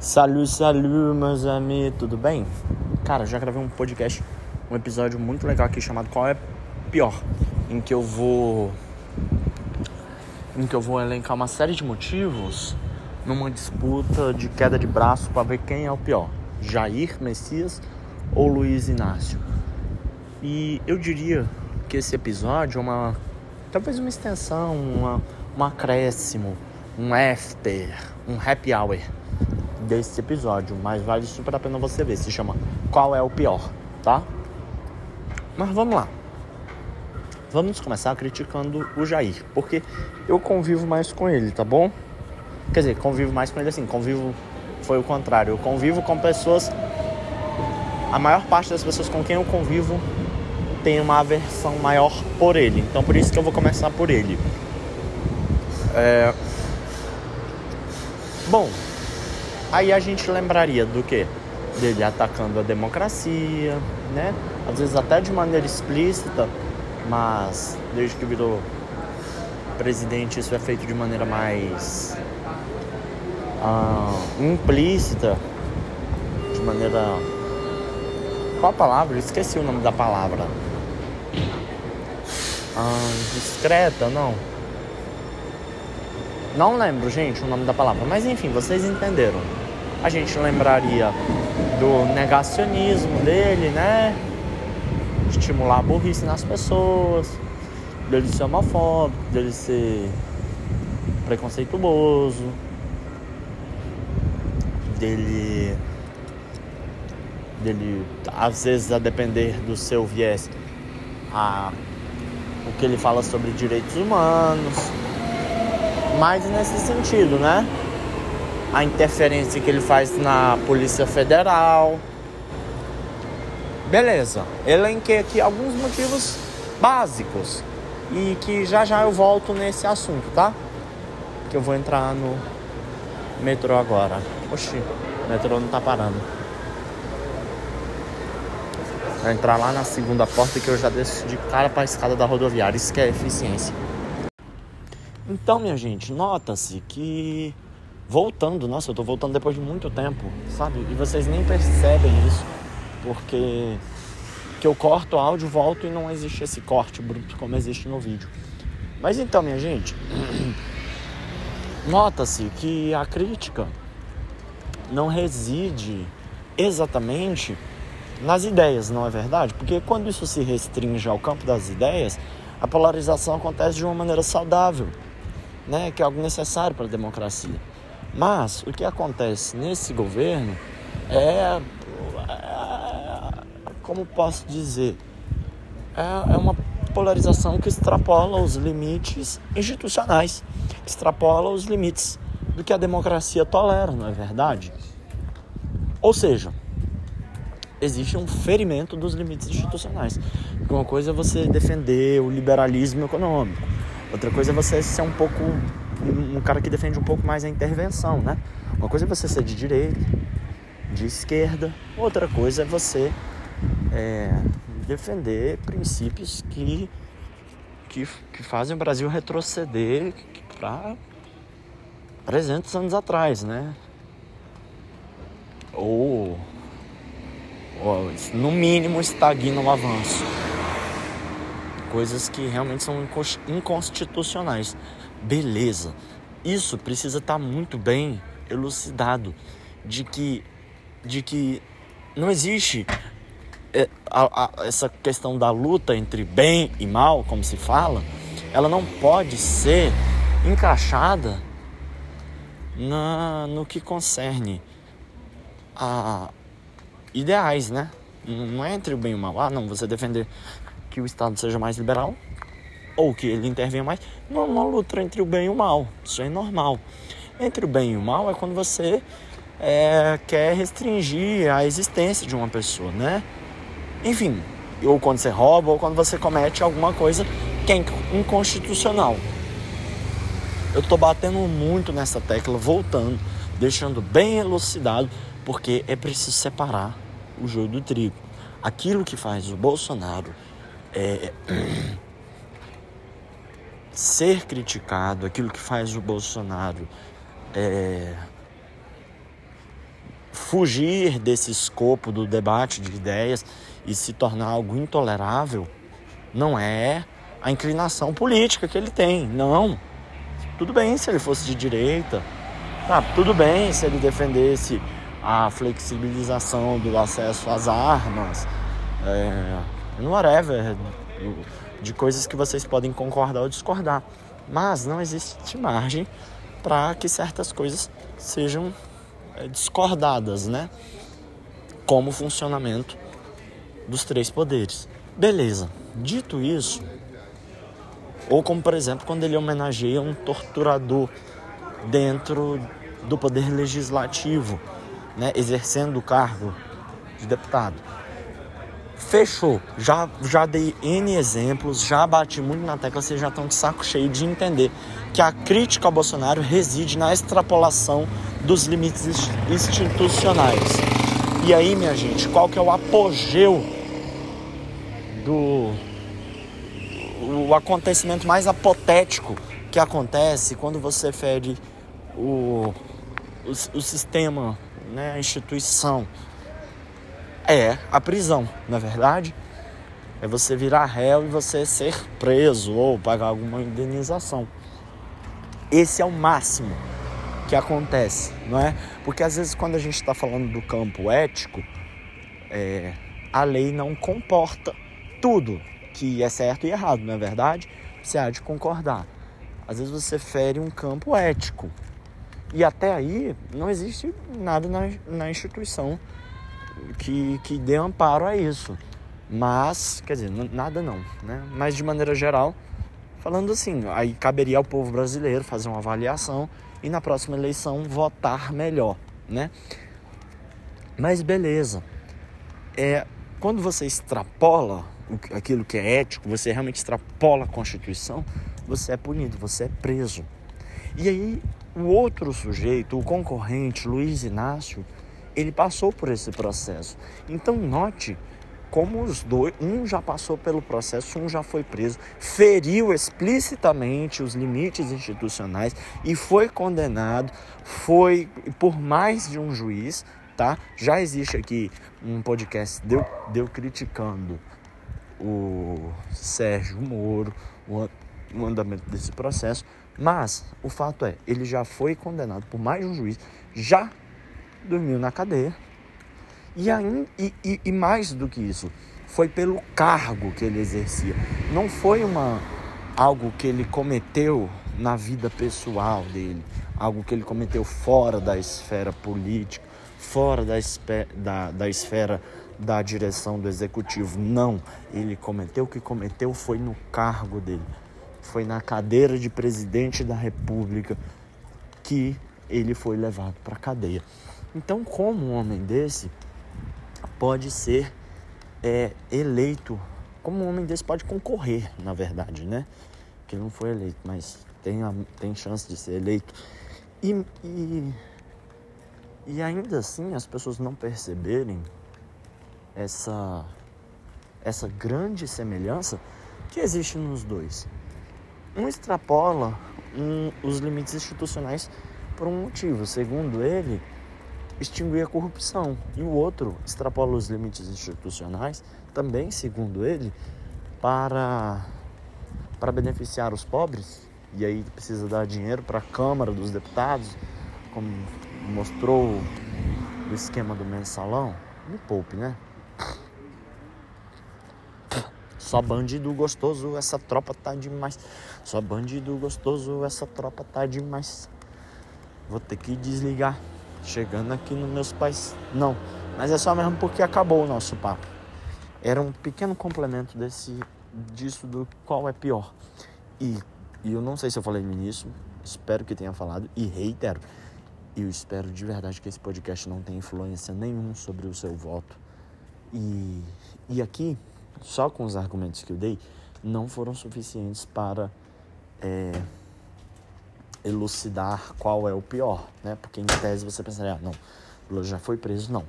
Salut, salut, meus amigos, tudo bem? Cara, já gravei um podcast, um episódio muito legal aqui chamado Qual é Pior? Em que eu vou. Em que eu vou elencar uma série de motivos numa disputa de queda de braço para ver quem é o pior: Jair Messias ou Luiz Inácio. E eu diria que esse episódio é uma. talvez uma extensão, uma, um acréscimo, um after, um happy hour desse episódio, mas vale super a pena você ver. Se chama Qual é o Pior, tá? Mas vamos lá. Vamos começar criticando o Jair, porque eu convivo mais com ele, tá bom? Quer dizer, convivo mais com ele assim, convivo foi o contrário. Eu convivo com pessoas a maior parte das pessoas com quem eu convivo tem uma aversão maior por ele. Então por isso que eu vou começar por ele. É... Bom, Aí a gente lembraria do que? Dele atacando a democracia, né? Às vezes até de maneira explícita, mas desde que virou presidente isso é feito de maneira mais uh, implícita, de maneira. Qual a palavra? Eu esqueci o nome da palavra. Uh, discreta, não. Não lembro, gente, o nome da palavra, mas enfim, vocês entenderam a gente lembraria do negacionismo dele, né? Estimular a burrice nas pessoas, dele ser homofóbico, dele ser preconceituoso, dele dele às vezes a depender do seu viés a o que ele fala sobre direitos humanos mas nesse sentido né a interferência que ele faz na Polícia Federal. Beleza, elenquei aqui alguns motivos básicos e que já já eu volto nesse assunto, tá? Que eu vou entrar no metrô agora. Oxi, o metrô não tá parando. Vou entrar lá na segunda porta que eu já desço de cara para escada da rodoviária. Isso que é eficiência. Então, minha gente, nota-se que voltando, nossa, eu tô voltando depois de muito tempo, sabe? E vocês nem percebem isso, porque que eu corto o áudio, volto e não existe esse corte bruto como existe no vídeo. Mas então, minha gente, nota-se que a crítica não reside exatamente nas ideias, não é verdade? Porque quando isso se restringe ao campo das ideias, a polarização acontece de uma maneira saudável, né? Que é algo necessário para a democracia. Mas o que acontece nesse governo é, é como posso dizer, é, é uma polarização que extrapola os limites institucionais, extrapola os limites do que a democracia tolera, não é verdade? Ou seja, existe um ferimento dos limites institucionais. Uma coisa é você defender o liberalismo econômico, outra coisa é você ser um pouco um cara que defende um pouco mais a intervenção, né? Uma coisa é você ser de direita, de esquerda, outra coisa é você é, defender princípios que, que, que fazem o Brasil retroceder para 300 anos atrás, né? Ou, ou no mínimo estagna o avanço. Coisas que realmente são inconstitucionais beleza. Isso precisa estar tá muito bem elucidado de que, de que não existe é, essa questão da luta entre bem e mal, como se fala, ela não pode ser encaixada na, no que concerne a ideais, né? Não é entre o bem e o mal. Ah, não, você defender que o Estado seja mais liberal, ou que ele intervenha mais, não uma luta entre o bem e o mal. Isso é normal. Entre o bem e o mal é quando você é, quer restringir a existência de uma pessoa, né? Enfim, ou quando você rouba, ou quando você comete alguma coisa que é inconstitucional. Eu tô batendo muito nessa tecla, voltando, deixando bem elucidado, porque é preciso separar o joio do trigo. Aquilo que faz o Bolsonaro é ser criticado, aquilo que faz o Bolsonaro é, fugir desse escopo do debate de ideias e se tornar algo intolerável não é a inclinação política que ele tem. Não. Tudo bem se ele fosse de direita. Tá, tudo bem se ele defendesse a flexibilização do acesso às armas. É, whatever. De coisas que vocês podem concordar ou discordar. Mas não existe margem para que certas coisas sejam é, discordadas, né? Como o funcionamento dos três poderes. Beleza. Dito isso, ou como por exemplo quando ele homenageia um torturador dentro do poder legislativo, né, exercendo o cargo de deputado. Fechou. Já, já dei N exemplos, já bati muito na tecla, vocês já estão de saco cheio de entender que a crítica ao Bolsonaro reside na extrapolação dos limites institucionais. E aí, minha gente, qual que é o apogeu do o acontecimento mais apotético que acontece quando você fere o, o, o sistema, né, a instituição, é a prisão, na é verdade? É você virar réu e você ser preso ou pagar alguma indenização. Esse é o máximo que acontece, não é? Porque às vezes quando a gente está falando do campo ético, é, a lei não comporta tudo que é certo e errado, não é verdade? Você há de concordar. Às vezes você fere um campo ético. E até aí não existe nada na, na instituição que, que dê amparo a isso. Mas, quer dizer, nada não, né? Mas de maneira geral, falando assim, aí caberia ao povo brasileiro fazer uma avaliação e na próxima eleição votar melhor, né? Mas beleza. É, quando você extrapola aquilo que é ético, você realmente extrapola a Constituição, você é punido, você é preso. E aí, o outro sujeito, o concorrente, Luiz Inácio, ele passou por esse processo. Então, note como os dois, um já passou pelo processo, um já foi preso, feriu explicitamente os limites institucionais e foi condenado, foi por mais de um juiz, tá? Já existe aqui um podcast deu, deu criticando o Sérgio Moro, o, o andamento desse processo, mas o fato é, ele já foi condenado por mais de um juiz, já dormiu na cadeia, e, ainda, e, e, e mais do que isso, foi pelo cargo que ele exercia. Não foi uma algo que ele cometeu na vida pessoal dele, algo que ele cometeu fora da esfera política, fora da, da, da esfera da direção do executivo. Não, ele cometeu o que cometeu foi no cargo dele. Foi na cadeira de presidente da República que ele foi levado para a cadeia. Então, como um homem desse pode ser é, eleito, como um homem desse pode concorrer, na verdade, né? Que ele não foi eleito, mas tem, a, tem chance de ser eleito. E, e, e ainda assim as pessoas não perceberem essa, essa grande semelhança que existe nos dois. Um extrapola um, os limites institucionais por um motivo. Segundo ele, extinguir a corrupção. E o outro extrapola os limites institucionais, também, segundo ele, para, para beneficiar os pobres. E aí precisa dar dinheiro para a Câmara dos Deputados, como mostrou o esquema do mensalão. Me poupe, né? Só bandido gostoso, essa tropa tá demais. Só bandido gostoso, essa tropa tá demais. Vou ter que desligar. Chegando aqui nos meus pais. Não, mas é só mesmo porque acabou o nosso papo. Era um pequeno complemento desse disso do qual é pior. E, e eu não sei se eu falei no início, espero que tenha falado e reitero. Eu espero de verdade que esse podcast não tenha influência nenhuma sobre o seu voto. E, e aqui só com os argumentos que eu dei, não foram suficientes para é, elucidar qual é o pior, né? Porque em tese você pensaria, ah, não, Lula já foi preso, não.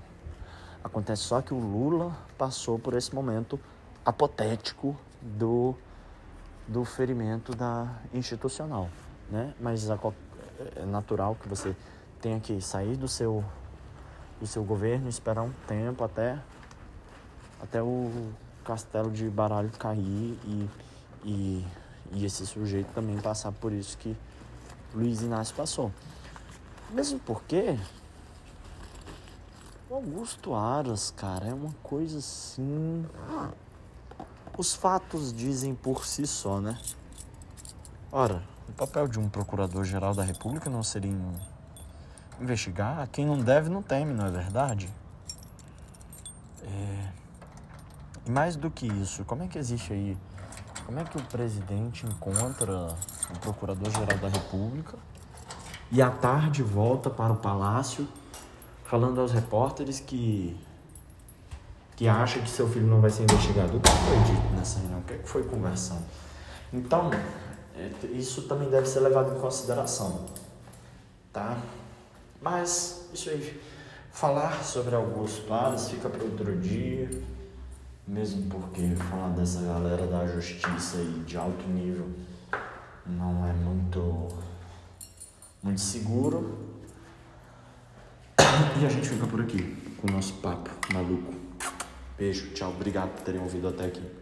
Acontece só que o Lula passou por esse momento apotético do, do ferimento da institucional, né? Mas é natural que você tenha que sair do seu o seu governo esperar um tempo até, até o castelo de baralho cair e, e, e esse sujeito também passar por isso que Luiz Inácio passou. Mesmo porque o Augusto Aras, cara, é uma coisa assim. Os fatos dizem por si só, né? Ora, o papel de um procurador-geral da República não seria investigar? Quem não deve não teme, não é verdade? É... E mais do que isso, como é que existe aí? Como é que o presidente encontra o procurador-geral da República e à tarde volta para o palácio falando aos repórteres que que acha que seu filho não vai ser investigado. O que foi dito nessa reunião? O que é foi conversado? Então, é, isso também deve ser levado em consideração, tá? Mas, isso aí, falar sobre Augusto Aras fica para outro dia, mesmo porque falar dessa galera da justiça e de alto nível não é muito, muito seguro. E a gente fica por aqui com o nosso papo maluco. Beijo, tchau, obrigado por terem ouvido até aqui.